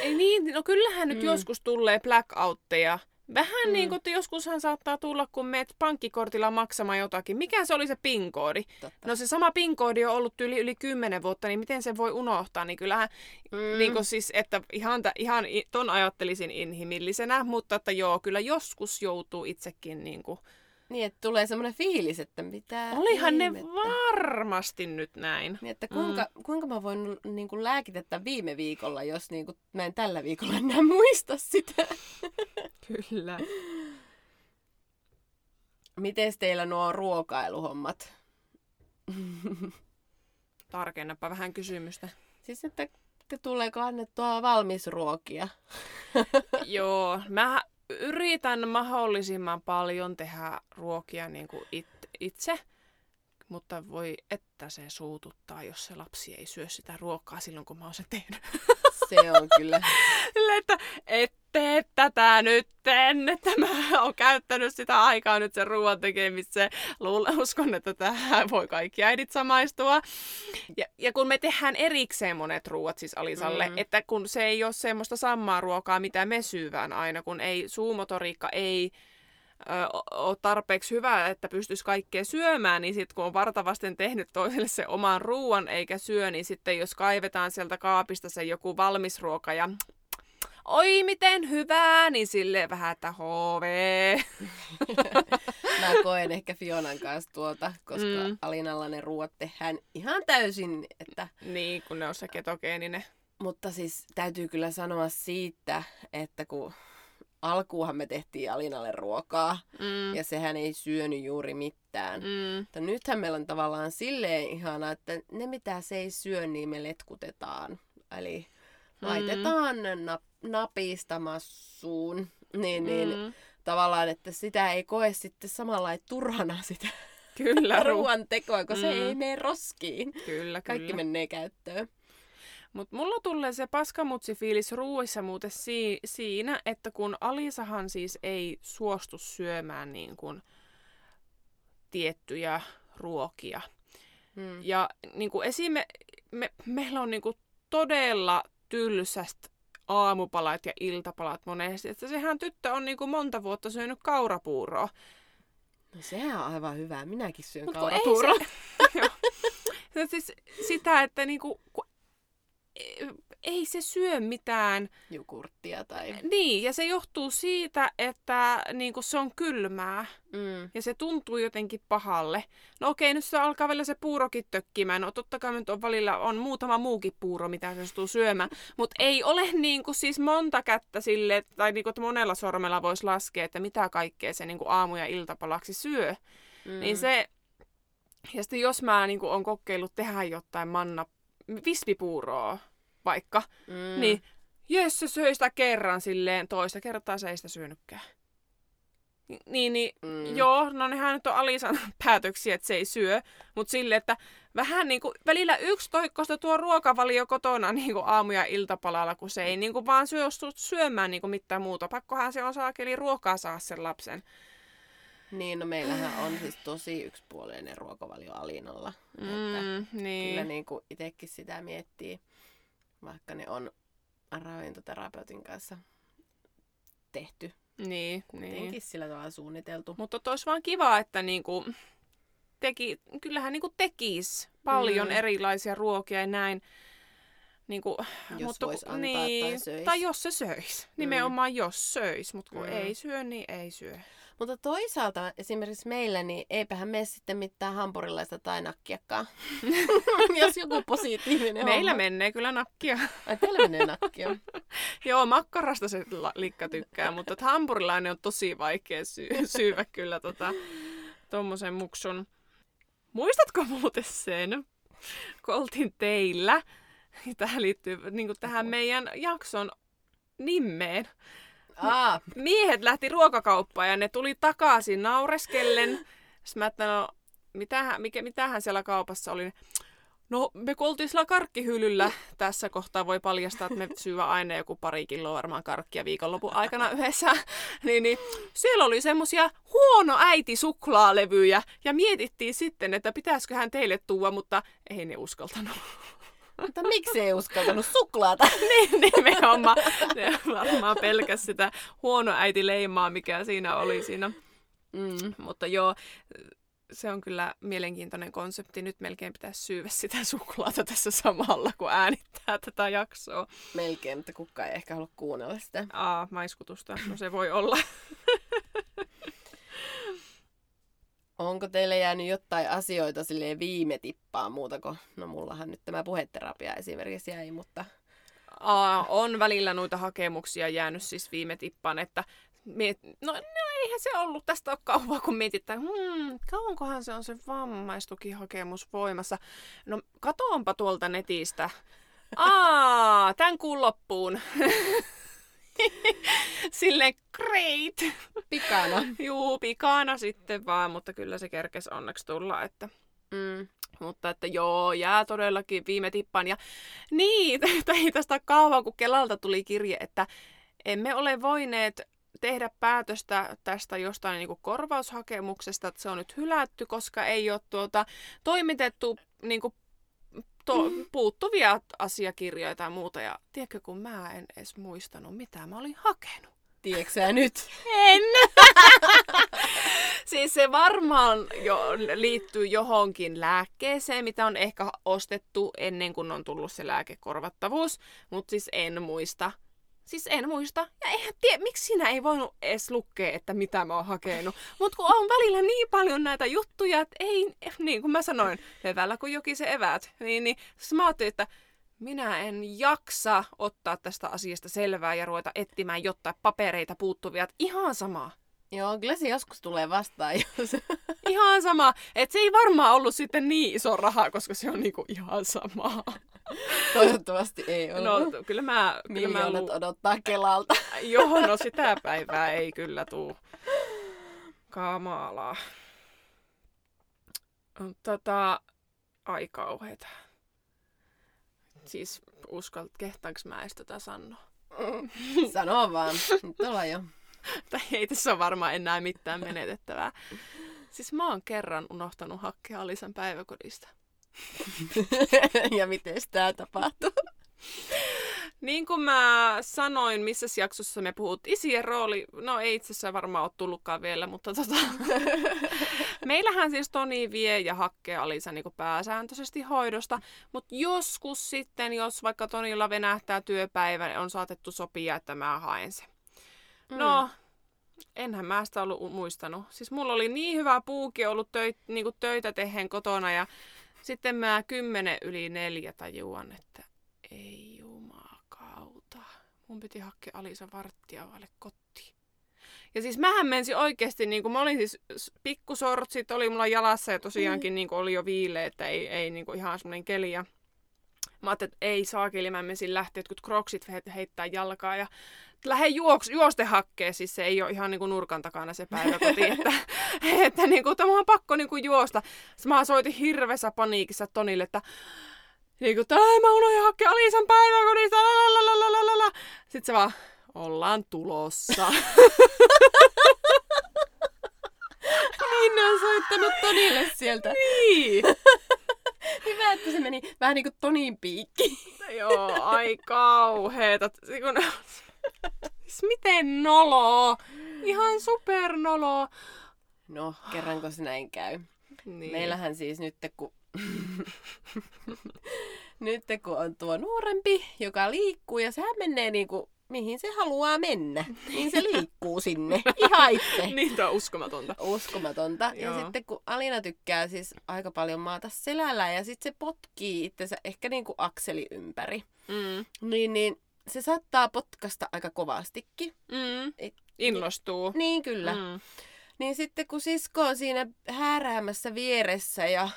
Ei niin, no kyllähän nyt mm. joskus tulee blackoutteja. Vähän mm. niin kuin, että joskushan saattaa tulla, kun meet pankkikortilla maksamaan jotakin. Mikä se oli se PIN-koodi? Totta. No se sama PIN-koodi on ollut yli, yli 10 vuotta, niin miten se voi unohtaa? Niin kyllähän, mm. niin kuin siis, että ihan, ihan ton ajattelisin inhimillisenä, mutta että joo, kyllä joskus joutuu itsekin niin kuin Niin, että tulee semmoinen fiilis, että mitä Olihan ihmettä. ne varmasti nyt näin. Niin, että kuinka, mm. kuinka mä voin niin kuin lääkitettä viime viikolla, jos niin kuin, mä en tällä viikolla enää [LAUGHS] muista sitä. Kyllä. Miten teillä nuo ruokailuhommat? [LAUGHS] Tarkennapa vähän kysymystä. Siis, että te tuleeko annettua valmisruokia? [LAUGHS] Joo, mä yritän mahdollisimman paljon tehdä ruokia niin kuin it, itse, mutta voi että se suututtaa, jos se lapsi ei syö sitä ruokaa silloin, kun mä oon sen tehnyt. Se on kyllä. [LAUGHS] että ette tätä nyt, että mä oon käyttänyt sitä aikaa nyt sen ruoan tekemiseen. Luulen, uskon, että tähän voi kaikki äidit samaistua. Ja, ja kun me tehdään erikseen monet ruoat siis Alisalle, mm. että kun se ei ole semmoista samaa ruokaa, mitä me syyvään aina, kun ei suumotoriikka ei ole tarpeeksi hyvä, että pystyisi kaikkea syömään, niin sitten kun on vartavasten tehnyt toiselle se oman ruoan eikä syö, niin sitten jos kaivetaan sieltä kaapista se joku valmis ruoka ja oi miten hyvää, niin sille vähän, että HV. [LAUGHS] Mä koen ehkä Fionan kanssa tuota, koska mm. Alinalla ne ruoat tehdään ihan täysin. Että... Niin, kun ne on se ketogeeninen. Mutta siis täytyy kyllä sanoa siitä, että kun alkuuhan me tehtiin Alinalle ruokaa, mm. ja sehän ei syönyt juuri mitään. Mm. Mutta nythän meillä on tavallaan silleen ihana, että ne mitä se ei syö, niin me letkutetaan. Eli. Laitetaan nap- napista massuun, niin, niin mm. tavallaan, että sitä ei koe sitten samalla turhana sitä [LAUGHS] Kyllä, [LAUGHS] ruoan tekoa, kun mm. se ei mene roskiin. Kyllä, Kaikki kyllä. menee käyttöön. Mutta mulla tulee se paskamutsifiilis ruuissa muuten si- siinä, että kun Alisahan siis ei suostu syömään niin kuin tiettyjä ruokia. Hmm. Ja niin kuin esime, me, meillä on niin kuin todella tylsästä aamupalat ja iltapalat monesti. Että sehän tyttö on niin kuin monta vuotta syönyt kaurapuuroa. No sehän on aivan hyvää. Minäkin syön Mut kaurapuuroa. Se, [LAUGHS] siis sitä, että niinku, kun ei se syö mitään... Jukurttia tai... Niin, ja se johtuu siitä, että niin se on kylmää. Mm. Ja se tuntuu jotenkin pahalle. No okei, nyt se alkaa vielä se puurokin tökkimään. No totta kai nyt on välillä on muutama muukin puuro, mitä se suostuu syömään. Mutta ei ole niin kuin, siis monta kättä sille, tai niin kuin, että monella sormella voisi laskea, että mitä kaikkea se niin kuin aamu- ja iltapalaksi syö. Mm. Niin se... Ja sitten jos mä niin kuin, on kokeillut tehdä jotain manna vispipuuroa vaikka, mm. niin jes, se söi sitä kerran silleen, toista kertaa se ei sitä syönytkään. Niin, niin mm. joo, no nehän nyt on Alisan [LAUGHS] päätöksiä, että se ei syö, mutta sille, että vähän niin kuin välillä yksi toikkosta tuo ruokavalio kotona niin kuin aamu- ja iltapalalla, kun se ei niin kuin vaan syö, syömään niin kuin mitään muuta. Pakkohan se on saakeli ruokaa saa sen lapsen. Niin, no meillähän on siis tosi yksipuolinen ruokavalio Alinalla. Mm, että niin. Kyllä niin kuin itsekin sitä miettii, vaikka ne on ravintoterapeutin kanssa tehty. Niin, Kuitenkin niin. sillä tavalla suunniteltu. Mutta olisi vaan kiva, että niinku teki, kyllähän niinku tekisi paljon mm. erilaisia ruokia ja näin. Niin kuin, jos mutta, voisi antaa niin, tai söisi. Tai jos se söisi. Mm. Nimenomaan jos söisi, mutta kun mm. ei syö, niin ei syö. Mutta toisaalta esimerkiksi meillä, niin eipähän mene sitten mitään hampurilaista tai nakkiakaan. [LAUGHS] Jos joku positiivinen Meillä homma. menee kyllä nakkia. Ai teillä menee nakkia. [LAUGHS] Joo, makkarasta se likka tykkää, mutta hampurilainen on tosi vaikea sy- [LAUGHS] syyvä kyllä tota, muksun. Muistatko muuten sen, kun oltiin teillä? Tähän liittyy niin tähän meidän jakson nimeen. Aa. Miehet lähti ruokakauppaan ja ne tuli takaisin naureskellen. Sitten mä että no, mitähän, mikä, mitähän siellä kaupassa oli. No, me oltiin sillä karkkihyllyllä, tässä kohtaa voi paljastaa, että me syvä aina joku pari kiloa varmaan karkkia viikonlopun aikana yhdessä. niin, niin, siellä oli semmosia huono äiti suklaalevyjä ja mietittiin sitten, että pitäisiköhän teille tuua, mutta ei ne uskaltanut. Mutta miksi ei uskaltanut suklaata? [LAUGHS] niin, nimenomaan. Ne varmaan pelkäs sitä huono äiti leimaa, mikä siinä oli siinä. Mm, mutta joo, se on kyllä mielenkiintoinen konsepti. Nyt melkein pitäisi syyvä sitä suklaata tässä samalla, kun äänittää tätä jaksoa. Melkein, mutta kukaan ei ehkä halua kuunnella sitä. Aa, maiskutusta. No se voi olla. [LAUGHS] Onko teille jäänyt jotain asioita sille viime tippaa muuta kuin, no mullahan nyt tämä puheterapia esimerkiksi jäi, mutta... Aa, on välillä noita hakemuksia jäänyt siis viime tippaan, että miet... no, no eihän se ollut tästä ole kauan, kun mietit, että hmm, kauankohan se on se vammaistukihakemus voimassa. No katoonpa tuolta netistä. Aa, tämän kuun loppuun. [LAUGHS] [LAUGHS] Sille great. Pikana. [LAUGHS] Juu, pikana sitten vaan, mutta kyllä se kerkes onneksi tulla, että... Mm. Mutta että joo, jää todellakin viime tippaan. Ja niin, [LAUGHS] ei tästä kauan, kun Kelalta tuli kirje, että emme ole voineet tehdä päätöstä tästä jostain niin kuin korvaushakemuksesta, että se on nyt hylätty, koska ei ole tuota, toimitettu niin kuin, to, mm. puuttuvia asiakirjoja tai muuta. Ja tiedätkö, kun mä en edes muistanut, mitä mä olin hakenut. Tiedätkö sä nyt? En! [LAUGHS] siis se varmaan jo liittyy johonkin lääkkeeseen, mitä on ehkä ostettu ennen kuin on tullut se lääkekorvattavuus, mutta siis en muista. Siis en muista. Ja eihän tiedä, miksi sinä ei voinut edes lukea, että mitä mä oon hakenut. Mutta kun on välillä niin paljon näitä juttuja, että ei, niin kuin mä sanoin, levällä kuin joki se eväät. Niin, niin siis mä ajattelin, että minä en jaksa ottaa tästä asiasta selvää ja ruveta etsimään jotain papereita puuttuvia. Ihan sama. Joo, kyllä se joskus tulee vastaan. [LAUGHS] Jos... ihan sama. Että se ei varmaan ollut sitten niin iso raha, koska se on niinku ihan sama. Toivottavasti ei ole. No kyllä mä... Kyllä mä lu... odottaa Kelalta. [LAUGHS] Joo, no sitä päivää ei kyllä tuu. Kamalaa. Tota, ai kauheeta. Siis uskalt, kehtaanko mä edes tätä sanoa? Sano vaan, nyt ollaan jo. [LAUGHS] tai ei tässä ole varmaan enää mitään menetettävää. Siis mä oon kerran unohtanut hakea Alisan päiväkodista. ja miten tämä tapahtuu? Niin kuin mä sanoin, missä jaksossa me puhut isien rooli, no ei itse asiassa varmaan ole tullutkaan vielä, mutta tota, [LAUGHS] meillähän siis Toni vie ja hakkee Alisa niin pääsääntöisesti hoidosta, mutta joskus sitten, jos vaikka Tonilla venähtää työpäivä, on saatettu sopia, että mä haen se. Mm. No, enhän mä sitä ollut muistanut. Siis mulla oli niin hyvä puuki ollut töit, niin töitä tehden kotona ja sitten mä kymmenen yli neljä tajuan, että ei jumakauta. Mun piti hakea Alisa varttia vaille kotiin. Ja siis mähän mensin oikeasti, niin kuin mä olin siis pikkusortsit, oli mulla jalassa ja tosiaankin mm. niin kuin oli jo viile, että ei, ei niin kuin ihan semmoinen keli. Ja mä ajattelin, että ei saakeli, mä menisin lähteä jotkut kroksit heittää jalkaa ja lähde juoks, juoste hakkeen, siis se ei ole ihan niin kuin nurkan takana se päiväkoti, [LAUGHS] että, että niin kuin, tämä on pakko niin kuin juosta. Sitten mä soitin hirveässä paniikissa Tonille, että niin kuin, tai mä unohdin hakea Alisan päiväkodista, lalalala. Sitten se vaan, ollaan tulossa. [LAUGHS] niin ne on soittanut Tonille sieltä. Niin. [LAUGHS] Hyvä, että se meni vähän niin kuin Tonin piikki. Joo, ai kauheeta. Siis miten noloo? Ihan supernoloo. No, kerranko se näin käy. Niin. Meillähän siis nyt, kun... [LAUGHS] nyt kun on tuo nuorempi, joka liikkuu ja sehän menee niinku mihin se haluaa mennä, niin se liikkuu sinne [LAUGHS] ihan itse. niin, on uskomatonta. Uskomatonta. Joo. Ja sitten kun Alina tykkää siis aika paljon maata selällä ja sitten se potkii itsensä ehkä niin kuin akseli ympäri. Mm. Niin, niin se saattaa potkasta aika kovastikin. Mm. Et, Innostuu. Niin, kyllä. Mm. Niin sitten kun sisko on siinä hääräämässä vieressä ja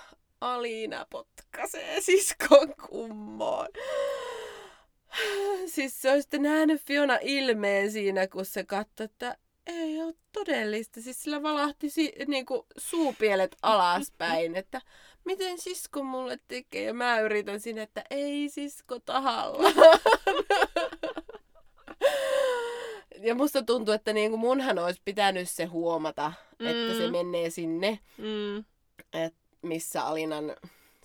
Alina potkaisee siskon kummoon. Siis se on sitten nähnyt Fiona ilmeen siinä, kun se katsoi, että ei ole todellista. Siis sillä valahti si- niinku suupielet alaspäin, että miten sisko mulle tekee? Ja mä yritän sinne, että ei sisko tahalla. [LAUGHS] ja musta tuntuu, että niinku munhan olisi pitänyt se huomata, mm. että se mm. menee sinne, mm. et missä Alinan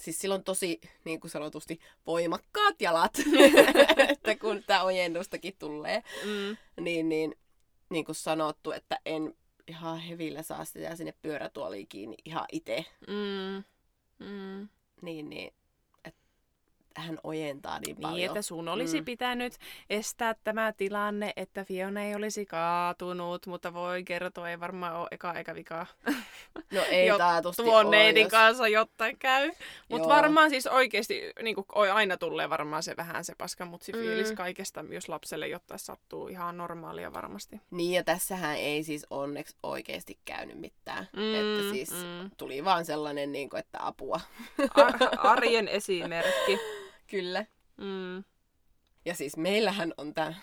siis silloin tosi, niin kuin sanotusti, voimakkaat jalat, [LAUGHS] [LAUGHS] että kun tämä ojennustakin tulee, mm. niin, niin, niin kuin sanottu, että en ihan hevillä saa sitä sinne pyörätuoliin kiinni ihan itse. Mm. Mm. Niin, niin. Hän ojentaa niin paljon. Niin, että sun olisi mm. pitänyt estää tämä tilanne, että Fiona ei olisi kaatunut, mutta voi kertoa, ei varmaan ole eka eikä vikaa. [LAUGHS] No ei taatusti Tuon neidin jos... kanssa jotain käy. Mutta varmaan siis oikeasti niin kuin, aina tulee varmaan se vähän se paskamutsi fiilis mm. kaikesta, jos lapselle jotain sattuu ihan normaalia varmasti. Niin ja tässähän ei siis onneksi oikeasti käynyt mitään. Mm, että siis mm. tuli vaan sellainen, niin kuin, että apua. Ar- [LAUGHS] arjen esimerkki. Kyllä. Mm. Ja siis meillähän on tämä,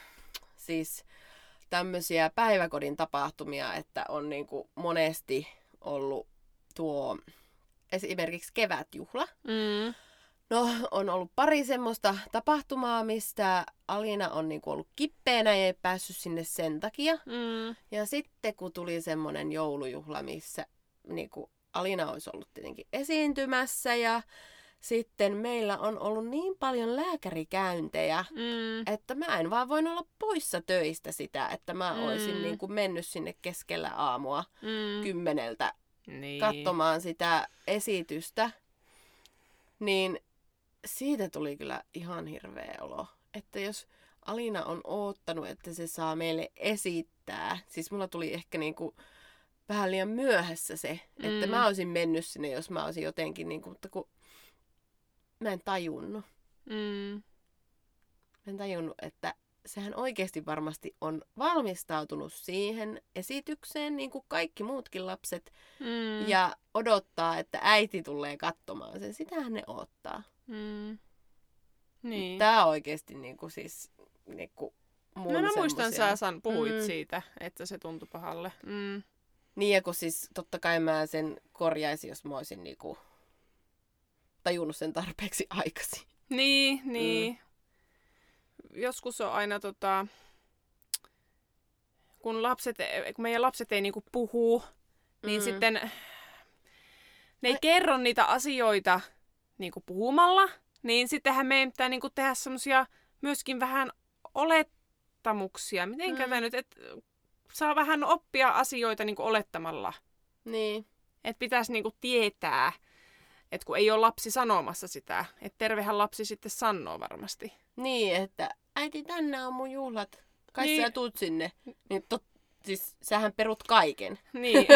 siis tämmöisiä päiväkodin tapahtumia, että on niin kuin monesti ollut tuo esimerkiksi kevätjuhla. Mm. No, on ollut pari semmoista tapahtumaa, mistä Alina on niinku ollut kippeänä ja ei päässyt sinne sen takia. Mm. Ja sitten kun tuli semmoinen joulujuhla, missä niinku Alina olisi ollut tietenkin esiintymässä ja sitten meillä on ollut niin paljon lääkärikäyntejä, mm. että mä en vaan voin olla poissa töistä sitä, että mä mm. olisin niin kuin mennyt sinne keskellä aamua mm. kymmeneltä niin. katsomaan sitä esitystä. Niin siitä tuli kyllä ihan hirveä olo. Että jos Alina on oottanut, että se saa meille esittää, siis mulla tuli ehkä niinku vähän liian myöhässä se, mm. että mä olisin mennyt sinne, jos mä olisin jotenkin, niinku, mutta kun mä en tajunnut. Mm. Mä en tajunnut, että sehän oikeasti varmasti on valmistautunut siihen esitykseen, niin kuin kaikki muutkin lapset, mm. ja odottaa, että äiti tulee katsomaan sen. Sitähän ne odottaa. Mm. Niin. Tämä oikeasti niin kuin siis niin kuin mun no, mä muistan, sä san, puhuit mm. siitä, että se tuntui pahalle. Mm. Niin, ja kun siis totta kai mä sen korjaisin, jos mä olisin niin kuin tajunnut sen tarpeeksi [LAUGHS] aikaisin. Niin, niin. Mm. Joskus on aina tota, kun, lapset, kun meidän lapset ei niinku puhu, niin mm. sitten ne ei Ai... kerro niitä asioita niinku puhumalla, niin sittenhän meidän pitää niinku tehdä semmoisia myöskin vähän olettamuksia. Miten mm. nyt, että saa vähän oppia asioita niinku olettamalla. Niin. Että pitäisi niinku tietää. Että kun ei ole lapsi sanomassa sitä, että tervehän lapsi sitten sanoo varmasti. Niin, että äiti tänne on mun juhlat. Kai niin. sä tuut sinne. Niin tot, siis sähän perut kaiken. Niin.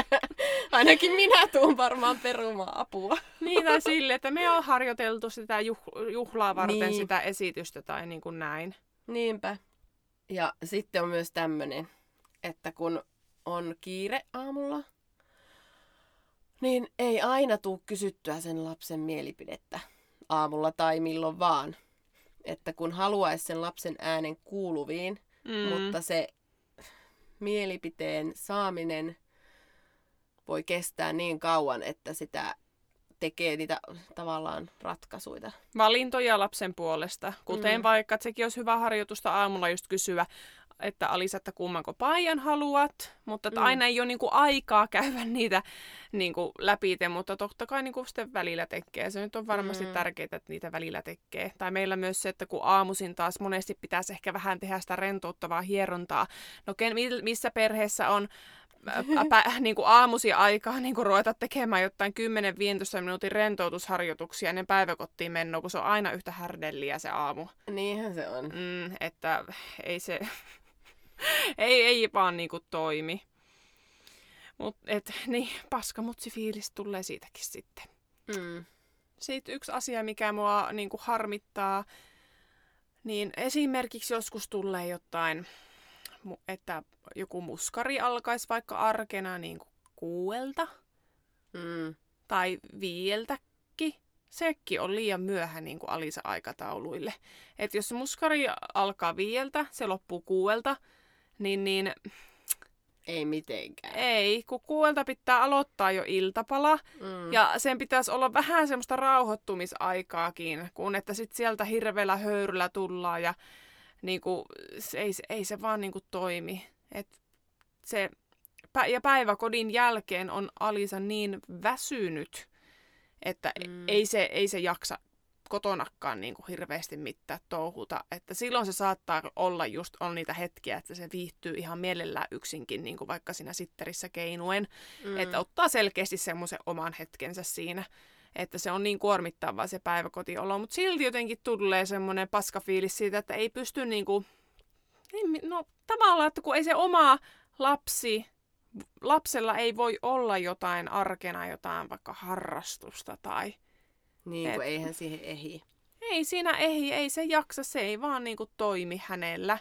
[LAUGHS] Ainakin minä tuun varmaan perumaan apua. niin, tai [LAUGHS] sille, että me on harjoiteltu sitä juh- juhlaa varten niin. sitä esitystä tai niin kuin näin. Niinpä. Ja sitten on myös tämmöinen, että kun on kiire aamulla, niin ei aina tuu kysyttyä sen lapsen mielipidettä aamulla tai milloin vaan. Että kun haluaisi sen lapsen äänen kuuluviin, mm. mutta se mielipiteen saaminen voi kestää niin kauan, että sitä tekee niitä tavallaan ratkaisuja. Valintoja lapsen puolesta, kuten mm. vaikka, että sekin olisi hyvä harjoitusta aamulla just kysyä, että Alisa, että kummanko paijan haluat, mutta että mm. aina ei ole niinku aikaa käydä [LAUGHS] niitä niinku läpi, mutta totta kai niinku sitten välillä tekee. Se nyt on varmasti mm. tärkeää, että niitä välillä tekee. Tai meillä myös se, että kun aamuisin taas monesti pitäisi ehkä vähän tehdä sitä rentouttavaa hierontaa. No ken, missä perheessä on pä, [LAUGHS] niin kuin aamusi aikaa niin kuin ruveta tekemään jotain 10-15 minuutin rentoutusharjoituksia ennen päiväkottiin menoa, kun se on aina yhtä härdelliä se aamu. Niinhän se on. Mm, että ei se, [LAUGHS] [LAUGHS] ei, ei vaan niinku toimi. Mut et, niin, paskamutsi fiilis tulee siitäkin sitten. Mm. Sitten yksi asia, mikä mua niinku harmittaa, niin esimerkiksi joskus tulee jotain, että joku muskari alkaisi vaikka arkena niin kuin kuuelta mm. tai viieltäkin. Sekin on liian myöhä niin kuin Alisa-aikatauluille. Et jos muskari alkaa viieltä, se loppuu kuuelta, niin, niin ei mitenkään. Ei, kun kuuelta pitää aloittaa jo iltapala. Mm. Ja sen pitäisi olla vähän semmoista rauhoittumisaikaakin, kun että sit sieltä hirveällä höyryllä tullaan ja niinku, ei, ei se vaan niinku toimi. Et se, ja päiväkodin jälkeen on Alisa niin väsynyt, että mm. ei, se, ei se jaksa kotonakaan niin kuin hirveästi mitään touhuta. Että silloin se saattaa olla just on niitä hetkiä, että se viihtyy ihan mielellään yksinkin, niin kuin vaikka siinä sitterissä keinuen. Mm. Että ottaa selkeästi semmoisen oman hetkensä siinä. että se on niin kuormittavaa se päiväkotiolo, mutta silti jotenkin tulee semmoinen paskafiilis siitä, että ei pysty niinku, no tavallaan, että kun ei se oma lapsi, lapsella ei voi olla jotain arkena, jotain vaikka harrastusta tai... Niin, et, kun eihän siihen ehi. Ei siinä ehi, ei se jaksa, se ei vaan niinku toimi hänellä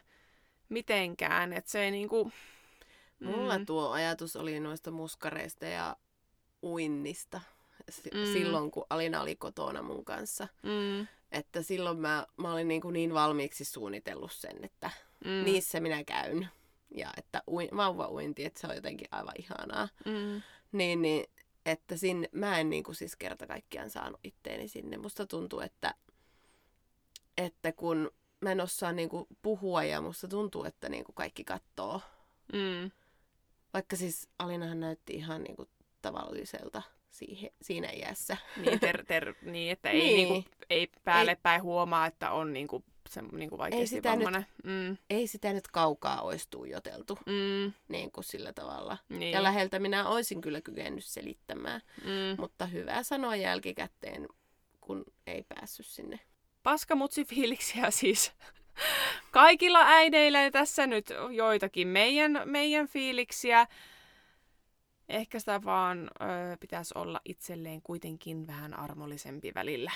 mitenkään, että se ei niinku... Mulla mm. tuo ajatus oli noista muskareista ja uinnista mm. silloin, kun Alina oli kotona mun kanssa. Mm. Että silloin mä, mä olin niin, kuin niin valmiiksi suunnitellut sen, että mm. niissä minä käyn. Ja että ui, uinti, että se on jotenkin aivan ihanaa. Mm. Niin, niin, että sinne, mä en niin kuin siis kerta kaikkiaan saanut itteeni sinne. Musta tuntuu, että, että kun mä en osaa niin kuin puhua ja musta tuntuu, että niin kuin kaikki katsoo. Mm. Vaikka siis Alinahan näytti ihan niin kuin tavalliselta siihen, siinä iässä. Niin, ter, ter, niin että ei, [LAUGHS] niin. Niinku, ei päälle ei, päin huomaa, että on niinku, se, niinku vaikeasti ei sitä vammainen. Nyt, mm. Ei sitä nyt kaukaa olisi tuijoteltu mm. niin kuin sillä tavalla. Niin. Ja läheltä minä olisin kyllä kykennyt selittämään. Mm. Mutta hyvä sanoa jälkikäteen, kun ei päässyt sinne. Paskamutsi fiiliksiä siis kaikilla äideillä tässä nyt joitakin meidän, meidän fiiliksiä. Ehkä sitä vaan ö, pitäisi olla itselleen kuitenkin vähän armollisempi välillä.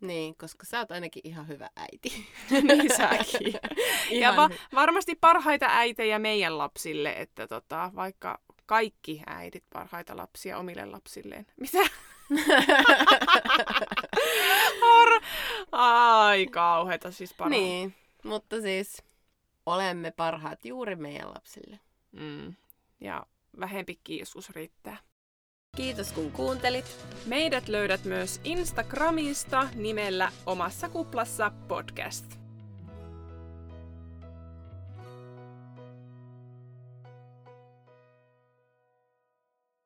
Niin, koska sä oot ainakin ihan hyvä äiti. [LAUGHS] niin säkin. [LAUGHS] ja va- varmasti parhaita äitejä meidän lapsille, että tota, vaikka kaikki äidit parhaita lapsia omille lapsilleen. Mitä? [LAUGHS] Har- Ai kauheeta siis parhaita. Niin, mutta siis olemme parhaat juuri meidän lapsille. Mm. Ja vähempikin joskus riittää. Kiitos kun kuuntelit. Meidät löydät myös Instagramista nimellä Omassa kuplassa podcast.